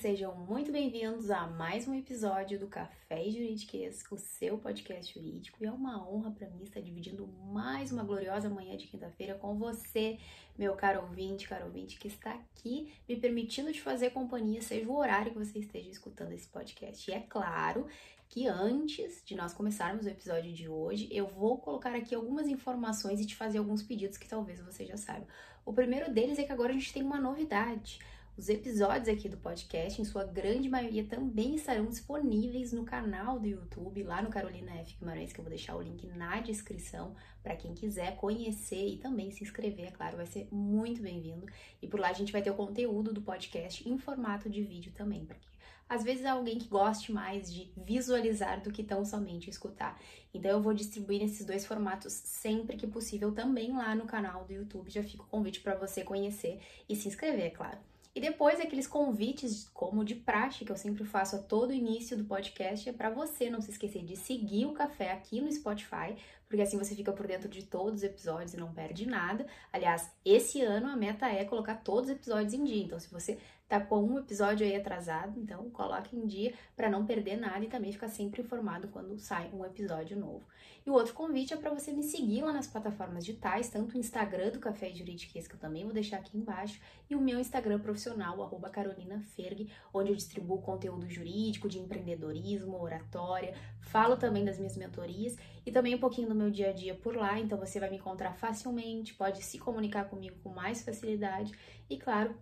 sejam muito bem-vindos a mais um episódio do Café Juridiquês, o seu podcast jurídico. E é uma honra para mim estar dividindo mais uma gloriosa manhã de quinta-feira com você, meu caro ouvinte, caro ouvinte, que está aqui me permitindo te fazer companhia, seja o horário que você esteja escutando esse podcast. E é claro que antes de nós começarmos o episódio de hoje, eu vou colocar aqui algumas informações e te fazer alguns pedidos que talvez você já saiba. O primeiro deles é que agora a gente tem uma novidade. Os episódios aqui do podcast, em sua grande maioria, também estarão disponíveis no canal do YouTube, lá no Carolina F. Guimarães, que eu vou deixar o link na descrição para quem quiser conhecer e também se inscrever, é claro, vai ser muito bem-vindo. E por lá a gente vai ter o conteúdo do podcast em formato de vídeo também, para que às vezes é alguém que goste mais de visualizar do que tão somente escutar. Então eu vou distribuir nesses dois formatos sempre que possível também lá no canal do YouTube. Já fica o convite para você conhecer e se inscrever, é claro. E depois aqueles convites, como de praxe, que eu sempre faço a todo início do podcast, é para você não se esquecer de seguir o café aqui no Spotify, porque assim você fica por dentro de todos os episódios e não perde nada. Aliás, esse ano a meta é colocar todos os episódios em dia. Então, se você tá com um episódio aí atrasado, então coloque em dia para não perder nada e também ficar sempre informado quando sai um episódio novo. E o outro convite é para você me seguir lá nas plataformas digitais, tanto o Instagram do Café Juridiquês, que eu também vou deixar aqui embaixo, e o meu Instagram profissional, arroba Carolina Ferg, onde eu distribuo conteúdo jurídico, de empreendedorismo, oratória, falo também das minhas mentorias e também um pouquinho do meu dia a dia por lá, então você vai me encontrar facilmente, pode se comunicar comigo com mais facilidade e, claro,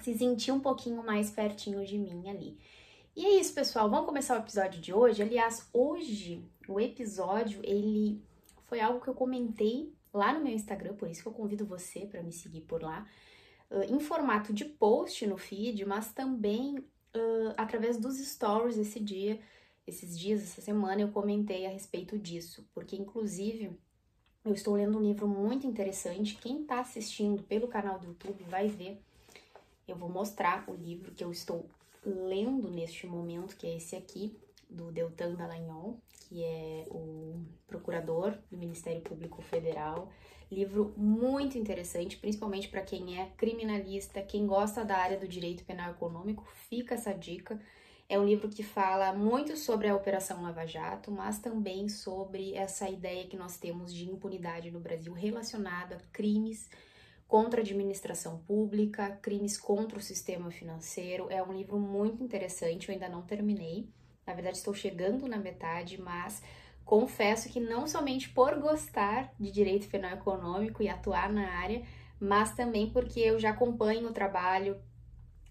se sentir um pouquinho mais pertinho de mim ali. E é isso, pessoal. Vamos começar o episódio de hoje. Aliás, hoje o episódio ele foi algo que eu comentei lá no meu Instagram, por isso que eu convido você para me seguir por lá, em formato de post no feed, mas também uh, através dos stories esse dia, esses dias, essa semana eu comentei a respeito disso, porque inclusive eu estou lendo um livro muito interessante. Quem está assistindo pelo canal do YouTube vai ver. Eu vou mostrar o livro que eu estou lendo neste momento, que é esse aqui, do Deltan Dallagnol, que é o procurador do Ministério Público Federal. Livro muito interessante, principalmente para quem é criminalista, quem gosta da área do direito penal econômico, fica essa dica. É um livro que fala muito sobre a Operação Lava Jato, mas também sobre essa ideia que nós temos de impunidade no Brasil relacionada a crimes contra a administração pública, crimes contra o sistema financeiro. É um livro muito interessante, eu ainda não terminei. Na verdade, estou chegando na metade, mas confesso que não somente por gostar de direito penal econômico e atuar na área, mas também porque eu já acompanho o trabalho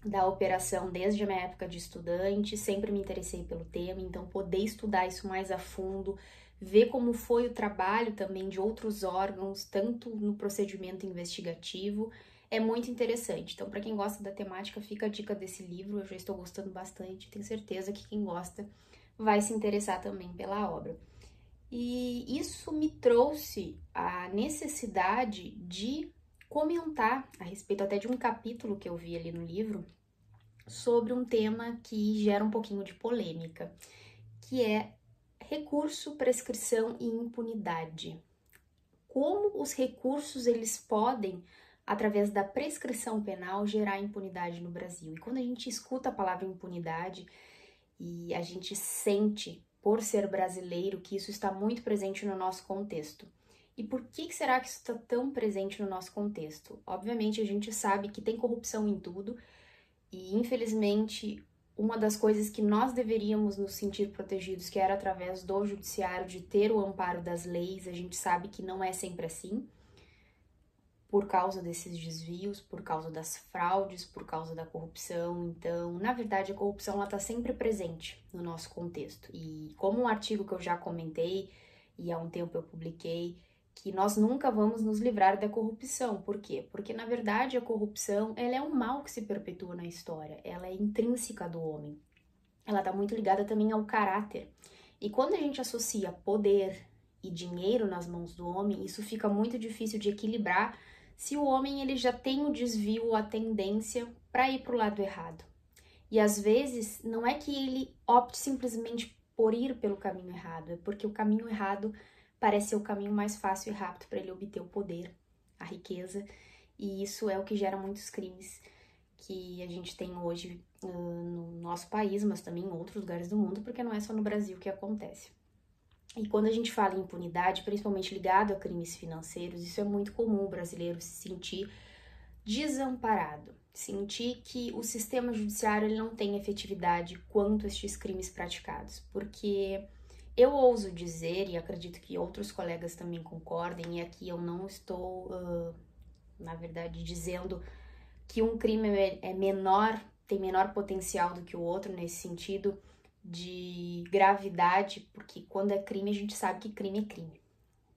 da operação desde a minha época de estudante, sempre me interessei pelo tema, então poder estudar isso mais a fundo, ver como foi o trabalho também de outros órgãos, tanto no procedimento investigativo, é muito interessante. Então, para quem gosta da temática, fica a dica desse livro, eu já estou gostando bastante, tenho certeza que quem gosta vai se interessar também pela obra. E isso me trouxe a necessidade de comentar a respeito até de um capítulo que eu vi ali no livro sobre um tema que gera um pouquinho de polêmica, que é recurso, prescrição e impunidade. Como os recursos eles podem através da prescrição penal gerar impunidade no Brasil. E quando a gente escuta a palavra impunidade e a gente sente por ser brasileiro que isso está muito presente no nosso contexto. E por que será que isso está tão presente no nosso contexto? Obviamente, a gente sabe que tem corrupção em tudo, e infelizmente, uma das coisas que nós deveríamos nos sentir protegidos, que era através do judiciário, de ter o amparo das leis, a gente sabe que não é sempre assim, por causa desses desvios, por causa das fraudes, por causa da corrupção. Então, na verdade, a corrupção está sempre presente no nosso contexto. E como um artigo que eu já comentei e há um tempo eu publiquei, que nós nunca vamos nos livrar da corrupção. Por quê? Porque na verdade a corrupção ela é um mal que se perpetua na história, ela é intrínseca do homem. Ela está muito ligada também ao caráter. E quando a gente associa poder e dinheiro nas mãos do homem, isso fica muito difícil de equilibrar se o homem ele já tem o desvio, a tendência para ir para o lado errado. E às vezes não é que ele opte simplesmente por ir pelo caminho errado, é porque o caminho errado parece ser o caminho mais fácil e rápido para ele obter o poder, a riqueza, e isso é o que gera muitos crimes que a gente tem hoje uh, no nosso país, mas também em outros lugares do mundo, porque não é só no Brasil que acontece. E quando a gente fala em impunidade, principalmente ligado a crimes financeiros, isso é muito comum o brasileiro se sentir desamparado, sentir que o sistema judiciário ele não tem efetividade quanto a estes crimes praticados, porque eu ouso dizer, e acredito que outros colegas também concordem, e aqui eu não estou, uh, na verdade, dizendo que um crime é, é menor, tem menor potencial do que o outro nesse sentido de gravidade, porque quando é crime a gente sabe que crime é crime.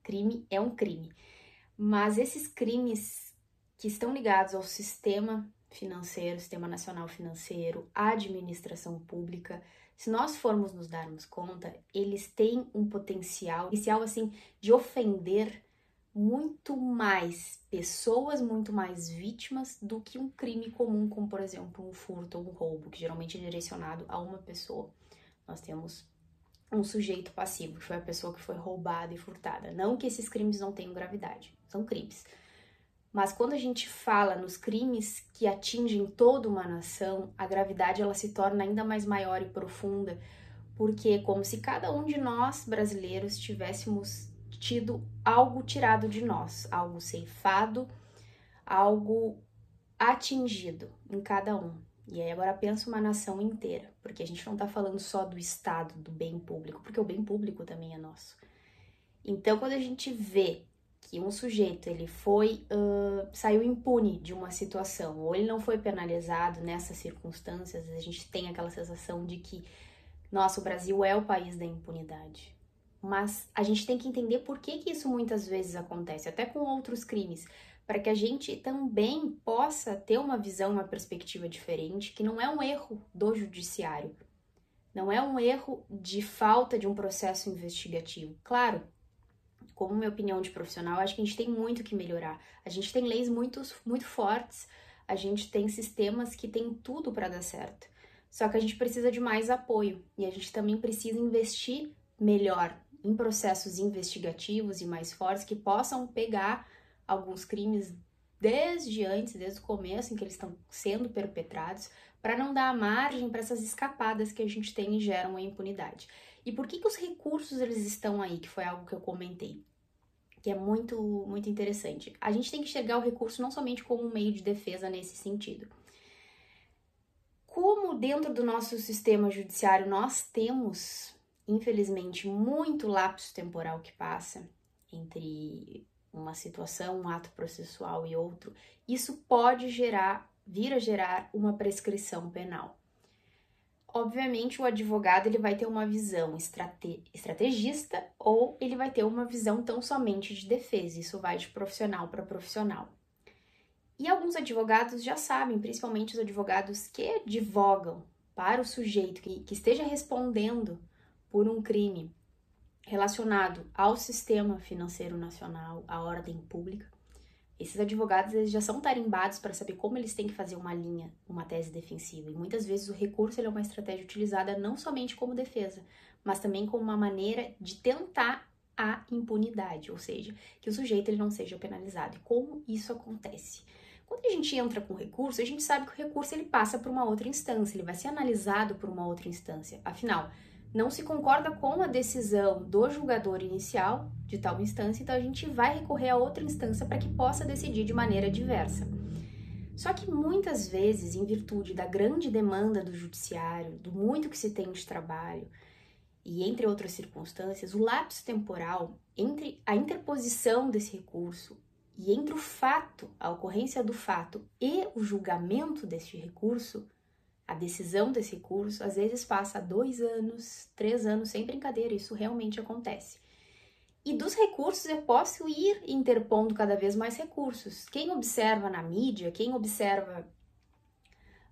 Crime é um crime. Mas esses crimes que estão ligados ao sistema financeiro, sistema nacional financeiro, administração pública, se nós formos nos darmos conta, eles têm um potencial inicial assim de ofender muito mais pessoas, muito mais vítimas do que um crime comum, como por exemplo um furto ou um roubo, que geralmente é direcionado a uma pessoa. Nós temos um sujeito passivo, que foi a pessoa que foi roubada e furtada. Não que esses crimes não tenham gravidade, são crimes. Mas quando a gente fala nos crimes que atingem toda uma nação, a gravidade ela se torna ainda mais maior e profunda, porque é como se cada um de nós brasileiros tivéssemos tido algo tirado de nós, algo ceifado, algo atingido em cada um. E aí agora pensa uma nação inteira, porque a gente não está falando só do Estado, do bem público, porque o bem público também é nosso. Então, quando a gente vê que um sujeito ele foi uh, saiu impune de uma situação ou ele não foi penalizado nessas circunstâncias, a gente tem aquela sensação de que nossa, o Brasil é o país da impunidade. Mas a gente tem que entender por que, que isso muitas vezes acontece, até com outros crimes, para que a gente também possa ter uma visão, uma perspectiva diferente, que não é um erro do judiciário, não é um erro de falta de um processo investigativo. Claro, como minha opinião de profissional, acho que a gente tem muito que melhorar. A gente tem leis muito, muito fortes, a gente tem sistemas que têm tudo para dar certo. Só que a gente precisa de mais apoio e a gente também precisa investir melhor em processos investigativos e mais fortes que possam pegar alguns crimes desde antes, desde o começo em que eles estão sendo perpetrados, para não dar margem para essas escapadas que a gente tem e geram a impunidade. E por que, que os recursos eles estão aí, que foi algo que eu comentei, que é muito, muito interessante. A gente tem que enxergar o recurso não somente como um meio de defesa nesse sentido. Como dentro do nosso sistema judiciário nós temos, infelizmente, muito lapso temporal que passa entre uma situação, um ato processual e outro, isso pode gerar, vir a gerar uma prescrição penal. Obviamente, o advogado ele vai ter uma visão estrate estrategista ou ele vai ter uma visão tão somente de defesa. Isso vai de profissional para profissional. E alguns advogados já sabem, principalmente os advogados que advogam para o sujeito que, que esteja respondendo por um crime relacionado ao sistema financeiro nacional, à ordem pública, esses advogados eles já são tarimbados para saber como eles têm que fazer uma linha, uma tese defensiva. E muitas vezes o recurso é uma estratégia utilizada não somente como defesa, mas também como uma maneira de tentar a impunidade, ou seja, que o sujeito ele não seja penalizado. E como isso acontece? Quando a gente entra com recurso, a gente sabe que o recurso ele passa por uma outra instância, ele vai ser analisado por uma outra instância. Afinal, não se concorda com a decisão do julgador inicial de tal instância, então a gente vai recorrer a outra instância para que possa decidir de maneira diversa. Só que muitas vezes, em virtude da grande demanda do judiciário, do muito que se tem de trabalho, e entre outras circunstâncias, o lapso temporal entre a interposição desse recurso e entre o fato, a ocorrência do fato e o julgamento deste recurso a decisão desse recurso às vezes passa dois anos, três anos sem brincadeira, isso realmente acontece. E dos recursos eu posso ir interpondo cada vez mais recursos. Quem observa na mídia, quem observa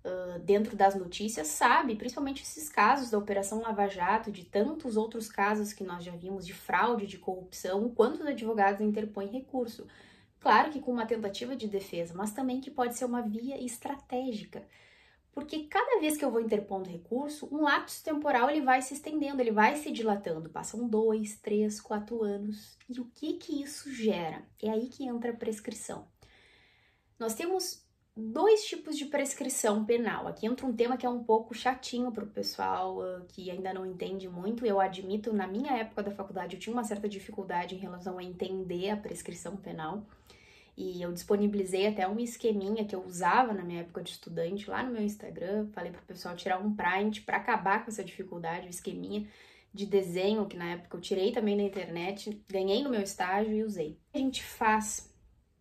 uh, dentro das notícias, sabe, principalmente esses casos da Operação Lava Jato, de tantos outros casos que nós já vimos de fraude, de corrupção, quantos advogados interpõem recurso. Claro que com uma tentativa de defesa, mas também que pode ser uma via estratégica porque cada vez que eu vou interpondo recurso, um lapso temporal ele vai se estendendo, ele vai se dilatando. Passam dois, três, quatro anos. E o que que isso gera? É aí que entra a prescrição. Nós temos dois tipos de prescrição penal. Aqui entra um tema que é um pouco chatinho para o pessoal uh, que ainda não entende muito. Eu admito, na minha época da faculdade, eu tinha uma certa dificuldade em relação a entender a prescrição penal. E eu disponibilizei até um esqueminha que eu usava na minha época de estudante lá no meu Instagram. Falei para o pessoal tirar um print para acabar com essa dificuldade, o esqueminha de desenho que na época eu tirei também da internet, ganhei no meu estágio e usei. A gente faz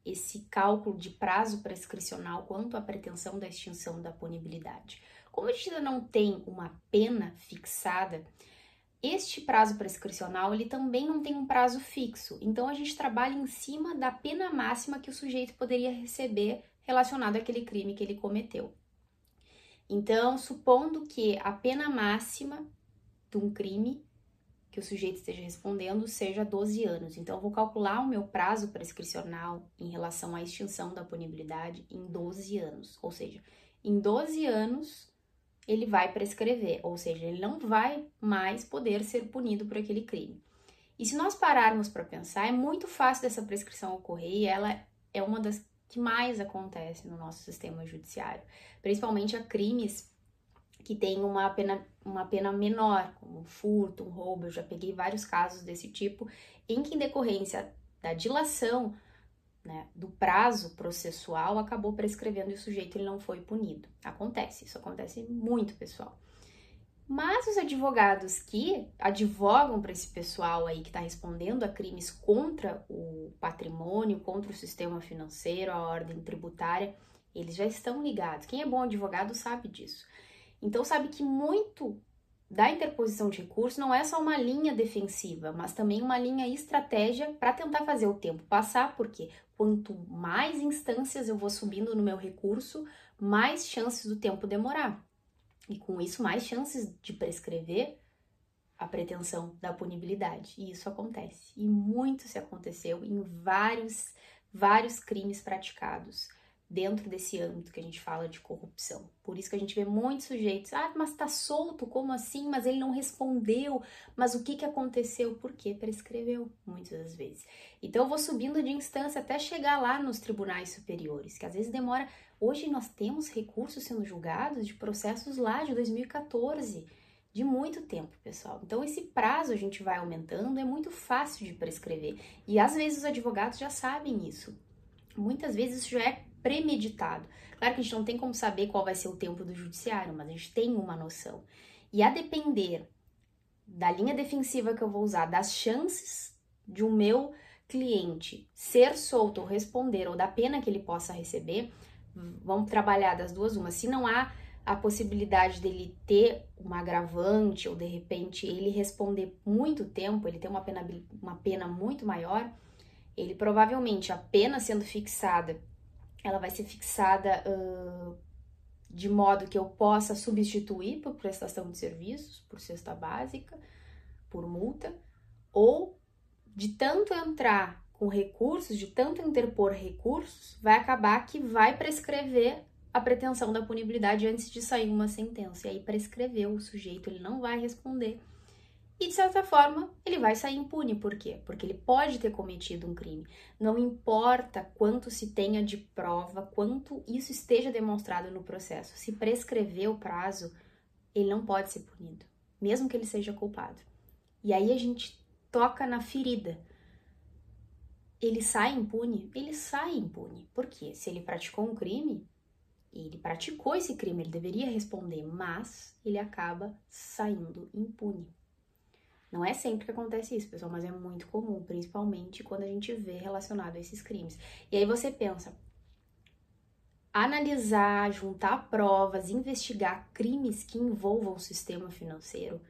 esse cálculo de prazo prescricional quanto à pretensão da extinção da punibilidade. Como a gente ainda não tem uma pena fixada, este prazo prescricional ele também não tem um prazo fixo. Então a gente trabalha em cima da pena máxima que o sujeito poderia receber relacionado àquele crime que ele cometeu. Então, supondo que a pena máxima de um crime que o sujeito esteja respondendo seja 12 anos. Então, eu vou calcular o meu prazo prescricional em relação à extinção da punibilidade em 12 anos. Ou seja, em 12 anos ele vai prescrever, ou seja, ele não vai mais poder ser punido por aquele crime. E se nós pararmos para pensar, é muito fácil dessa prescrição ocorrer e ela é uma das que mais acontece no nosso sistema judiciário, principalmente a crimes que tem uma pena, uma pena menor, como um furto, um roubo. Eu já peguei vários casos desse tipo, em que, em decorrência da dilação né, do prazo processual, acabou prescrevendo e o sujeito ele não foi punido. Acontece, isso acontece muito, pessoal. Mas os advogados que advogam para esse pessoal aí que está respondendo a crimes contra o patrimônio, contra o sistema financeiro, a ordem tributária, eles já estão ligados. Quem é bom advogado sabe disso. Então, sabe que muito da interposição de recurso não é só uma linha defensiva, mas também uma linha estratégia para tentar fazer o tempo passar, porque quanto mais instâncias eu vou subindo no meu recurso, mais chances do tempo demorar. E com isso, mais chances de prescrever a pretensão da punibilidade. E isso acontece. E muito se aconteceu em vários, vários crimes praticados dentro desse âmbito que a gente fala de corrupção. Por isso que a gente vê muitos sujeitos, ah, mas tá solto, como assim? Mas ele não respondeu, mas o que que aconteceu? Por que prescreveu? Muitas das vezes. Então eu vou subindo de instância até chegar lá nos tribunais superiores, que às vezes demora. Hoje nós temos recursos sendo julgados de processos lá de 2014 de muito tempo, pessoal. Então, esse prazo a gente vai aumentando, é muito fácil de prescrever. E às vezes os advogados já sabem isso. Muitas vezes isso já é premeditado. Claro que a gente não tem como saber qual vai ser o tempo do judiciário, mas a gente tem uma noção. E a depender da linha defensiva que eu vou usar, das chances de um meu cliente ser solto ou responder, ou da pena que ele possa receber, vamos trabalhar das duas uma. Se não há a possibilidade dele ter uma agravante ou de repente ele responder muito tempo, ele ter uma pena, uma pena muito maior, ele provavelmente a pena sendo fixada ela vai ser fixada uh, de modo que eu possa substituir por prestação de serviços, por cesta básica, por multa, ou de tanto entrar com recursos, de tanto interpor recursos, vai acabar que vai prescrever a pretensão da punibilidade antes de sair uma sentença. E aí prescreveu o sujeito, ele não vai responder e de certa forma ele vai sair impune. Por quê? Porque ele pode ter cometido um crime. Não importa quanto se tenha de prova, quanto isso esteja demonstrado no processo. Se prescrever o prazo, ele não pode ser punido, mesmo que ele seja culpado. E aí a gente toca na ferida. Ele sai impune? Ele sai impune. Por quê? Se ele praticou um crime, ele praticou esse crime, ele deveria responder, mas ele acaba saindo impune. Não é sempre que acontece isso, pessoal, mas é muito comum, principalmente quando a gente vê relacionado a esses crimes. E aí você pensa, analisar, juntar provas, investigar crimes que envolvam o sistema financeiro.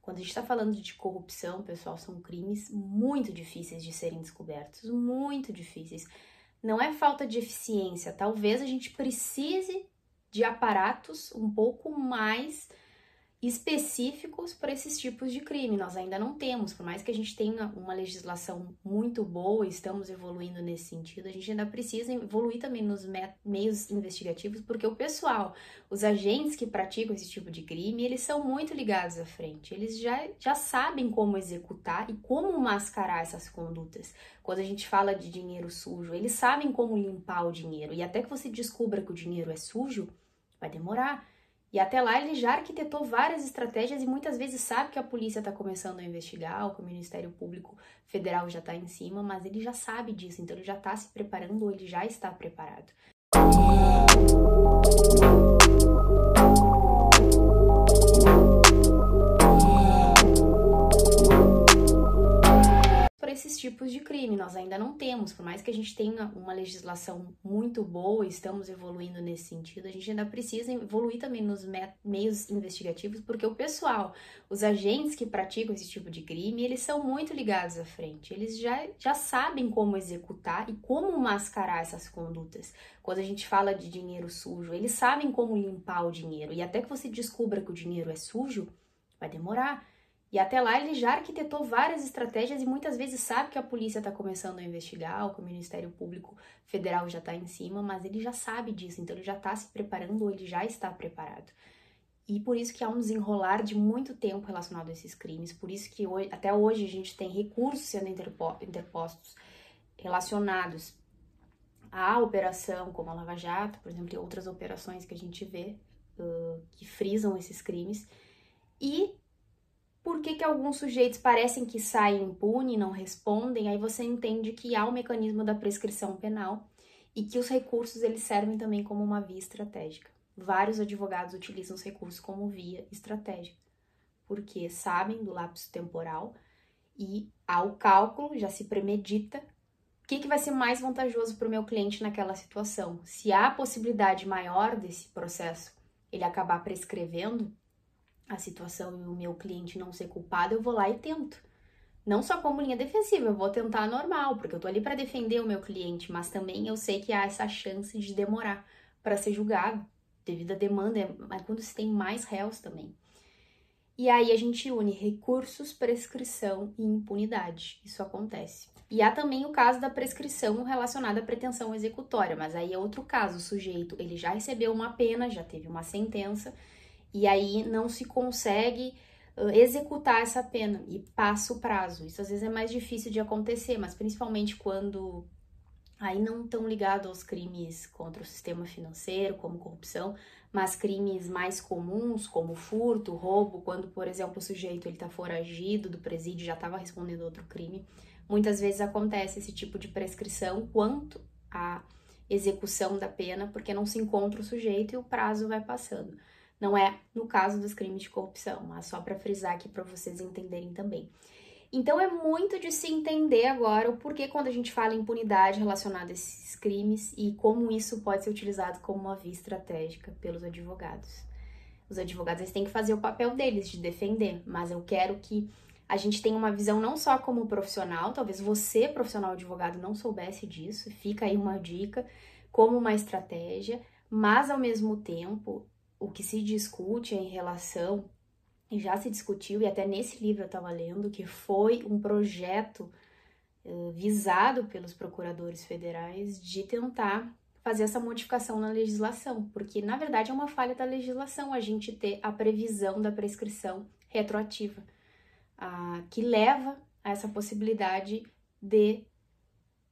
Quando a gente está falando de corrupção, pessoal, são crimes muito difíceis de serem descobertos, muito difíceis. Não é falta de eficiência, talvez a gente precise de aparatos um pouco mais específicos para esses tipos de crime. Nós ainda não temos, por mais que a gente tenha uma legislação muito boa, estamos evoluindo nesse sentido, a gente ainda precisa evoluir também nos meios investigativos, porque o pessoal, os agentes que praticam esse tipo de crime, eles são muito ligados à frente. Eles já, já sabem como executar e como mascarar essas condutas. Quando a gente fala de dinheiro sujo, eles sabem como limpar o dinheiro. E até que você descubra que o dinheiro é sujo, vai demorar. E até lá ele já arquitetou várias estratégias e muitas vezes sabe que a polícia está começando a investigar, ou que o Ministério Público Federal já está em cima, mas ele já sabe disso, então ele já está se preparando ou ele já está preparado. Esses tipos de crime. Nós ainda não temos, por mais que a gente tenha uma legislação muito boa, estamos evoluindo nesse sentido, a gente ainda precisa evoluir também nos me meios investigativos, porque o pessoal, os agentes que praticam esse tipo de crime, eles são muito ligados à frente. Eles já, já sabem como executar e como mascarar essas condutas. Quando a gente fala de dinheiro sujo, eles sabem como limpar o dinheiro. E até que você descubra que o dinheiro é sujo, vai demorar. E até lá ele já arquitetou várias estratégias e muitas vezes sabe que a polícia está começando a investigar, ou que o Ministério Público Federal já está em cima, mas ele já sabe disso, então ele já está se preparando ou ele já está preparado. E por isso que há um desenrolar de muito tempo relacionado a esses crimes, por isso que hoje, até hoje a gente tem recursos sendo interpostos relacionados à operação, como a Lava Jato, por exemplo, e outras operações que a gente vê uh, que frisam esses crimes. E por que, que alguns sujeitos parecem que saem impunes não respondem, aí você entende que há o um mecanismo da prescrição penal e que os recursos eles servem também como uma via estratégica. Vários advogados utilizam os recursos como via estratégica, porque sabem do lapso temporal e ao cálculo já se premedita o que, que vai ser mais vantajoso para o meu cliente naquela situação. Se há possibilidade maior desse processo ele acabar prescrevendo, a situação e o meu cliente não ser culpado, eu vou lá e tento. Não só como linha defensiva, eu vou tentar normal, porque eu tô ali para defender o meu cliente, mas também eu sei que há essa chance de demorar para ser julgado, devido à demanda, mas quando se tem mais réus também. E aí a gente une recursos, prescrição e impunidade. Isso acontece. E há também o caso da prescrição relacionada à pretensão executória, mas aí é outro caso. O sujeito, ele já recebeu uma pena, já teve uma sentença, e aí não se consegue executar essa pena e passa o prazo. Isso às vezes é mais difícil de acontecer, mas principalmente quando aí não estão ligados aos crimes contra o sistema financeiro, como corrupção, mas crimes mais comuns, como furto, roubo, quando, por exemplo, o sujeito está foragido do presídio, já estava respondendo outro crime, muitas vezes acontece esse tipo de prescrição quanto à execução da pena, porque não se encontra o sujeito e o prazo vai passando. Não é no caso dos crimes de corrupção, mas só para frisar aqui para vocês entenderem também. Então é muito de se entender agora o porquê quando a gente fala em impunidade relacionada a esses crimes e como isso pode ser utilizado como uma via estratégica pelos advogados. Os advogados eles têm que fazer o papel deles de defender, mas eu quero que a gente tenha uma visão não só como profissional, talvez você, profissional advogado, não soubesse disso, fica aí uma dica, como uma estratégia, mas ao mesmo tempo o que se discute em relação, e já se discutiu, e até nesse livro eu estava lendo, que foi um projeto uh, visado pelos procuradores federais de tentar fazer essa modificação na legislação, porque na verdade é uma falha da legislação a gente ter a previsão da prescrição retroativa, uh, que leva a essa possibilidade de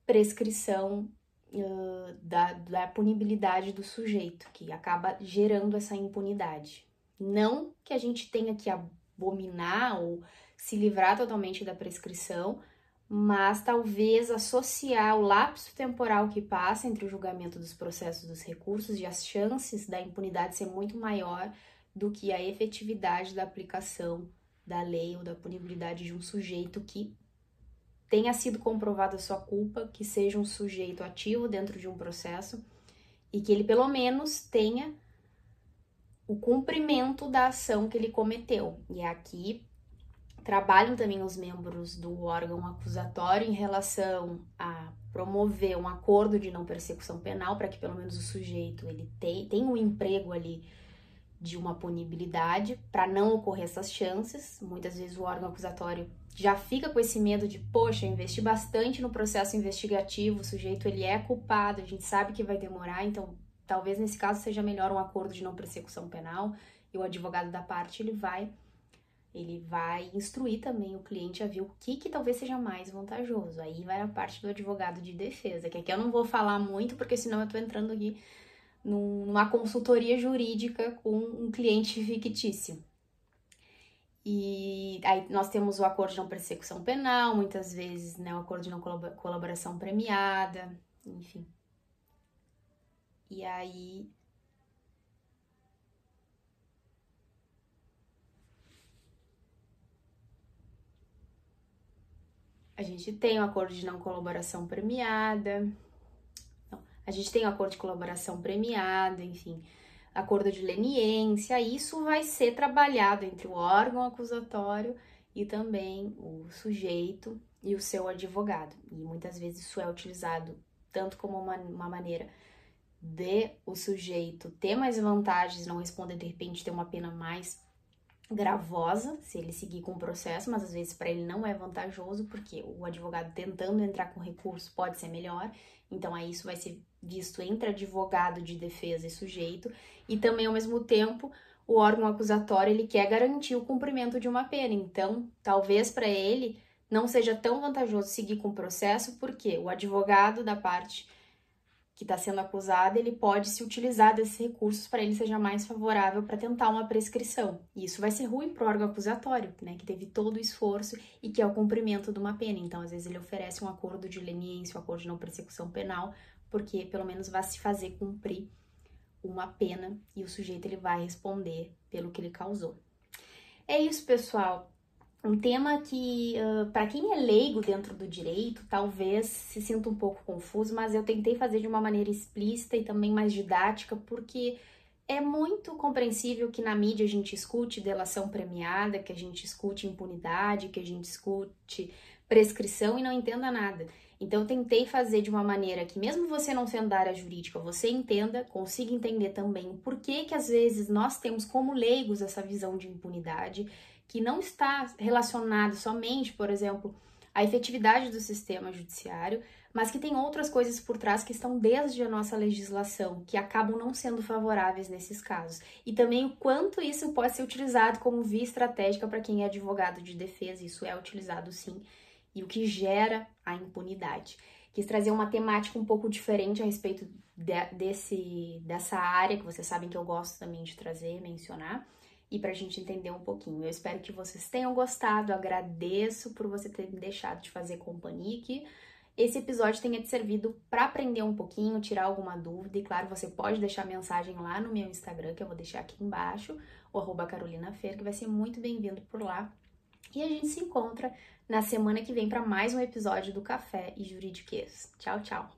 prescrição uh, da, da punibilidade do sujeito, que acaba gerando essa impunidade. Não que a gente tenha que abominar ou se livrar totalmente da prescrição, mas talvez associar o lapso temporal que passa entre o julgamento dos processos dos recursos e as chances da impunidade ser muito maior do que a efetividade da aplicação da lei ou da punibilidade de um sujeito que tenha sido comprovada sua culpa, que seja um sujeito ativo dentro de um processo e que ele pelo menos tenha o cumprimento da ação que ele cometeu. E aqui trabalham também os membros do órgão acusatório em relação a promover um acordo de não persecução penal para que pelo menos o sujeito ele tenha, um emprego ali de uma punibilidade para não ocorrer essas chances. Muitas vezes o órgão acusatório já fica com esse medo de, poxa, investi bastante no processo investigativo, o sujeito ele é culpado, a gente sabe que vai demorar, então talvez nesse caso seja melhor um acordo de não persecução penal e o advogado da parte ele vai ele vai instruir também o cliente a ver o que, que talvez seja mais vantajoso. Aí vai a parte do advogado de defesa, que aqui eu não vou falar muito, porque senão eu tô entrando aqui numa consultoria jurídica com um cliente fictício. E aí nós temos o acordo de não persecução penal, muitas vezes, né, o acordo de não colaboração premiada, enfim. E aí a gente tem o acordo de não colaboração premiada, não, a gente tem o acordo de colaboração premiada, enfim, acordo de leniência, isso vai ser trabalhado entre o órgão acusatório e também o sujeito e o seu advogado. E muitas vezes isso é utilizado tanto como uma, uma maneira de o sujeito ter mais vantagens, não responder de repente ter uma pena mais gravosa se ele seguir com o processo, mas às vezes para ele não é vantajoso, porque o advogado tentando entrar com recurso pode ser melhor. Então aí isso vai ser visto entre advogado de defesa e sujeito, e também ao mesmo tempo o órgão acusatório ele quer garantir o cumprimento de uma pena. Então, talvez para ele não seja tão vantajoso seguir com o processo, porque o advogado da parte que está sendo acusado, ele pode se utilizar desses recursos para ele seja mais favorável para tentar uma prescrição. E isso vai ser ruim para o órgão acusatório, né, que teve todo o esforço e que é o cumprimento de uma pena. Então, às vezes ele oferece um acordo de leniência, um acordo de não persecução penal, porque pelo menos vai se fazer cumprir uma pena e o sujeito ele vai responder pelo que ele causou. É isso, pessoal um tema que, uh, para quem é leigo dentro do direito, talvez se sinta um pouco confuso, mas eu tentei fazer de uma maneira explícita e também mais didática, porque é muito compreensível que na mídia a gente escute delação premiada, que a gente escute impunidade, que a gente escute prescrição e não entenda nada. Então eu tentei fazer de uma maneira que mesmo você não sendo da área jurídica, você entenda, consiga entender também por que que às vezes nós temos como leigos essa visão de impunidade que não está relacionado somente, por exemplo, à efetividade do sistema judiciário, mas que tem outras coisas por trás que estão desde a nossa legislação, que acabam não sendo favoráveis nesses casos. E também o quanto isso pode ser utilizado como via estratégica para quem é advogado de defesa, isso é utilizado sim, e o que gera a impunidade. Quis trazer uma temática um pouco diferente a respeito de, desse, dessa área, que vocês sabem que eu gosto também de trazer, mencionar e para a gente entender um pouquinho. Eu espero que vocês tenham gostado, agradeço por você ter me deixado de fazer companhia aqui. Esse episódio tenha te servido para aprender um pouquinho, tirar alguma dúvida. E claro, você pode deixar mensagem lá no meu Instagram, que eu vou deixar aqui embaixo, o arroba Carolina que vai ser muito bem-vindo por lá. E a gente se encontra na semana que vem para mais um episódio do Café e Juridiquês. Tchau, tchau!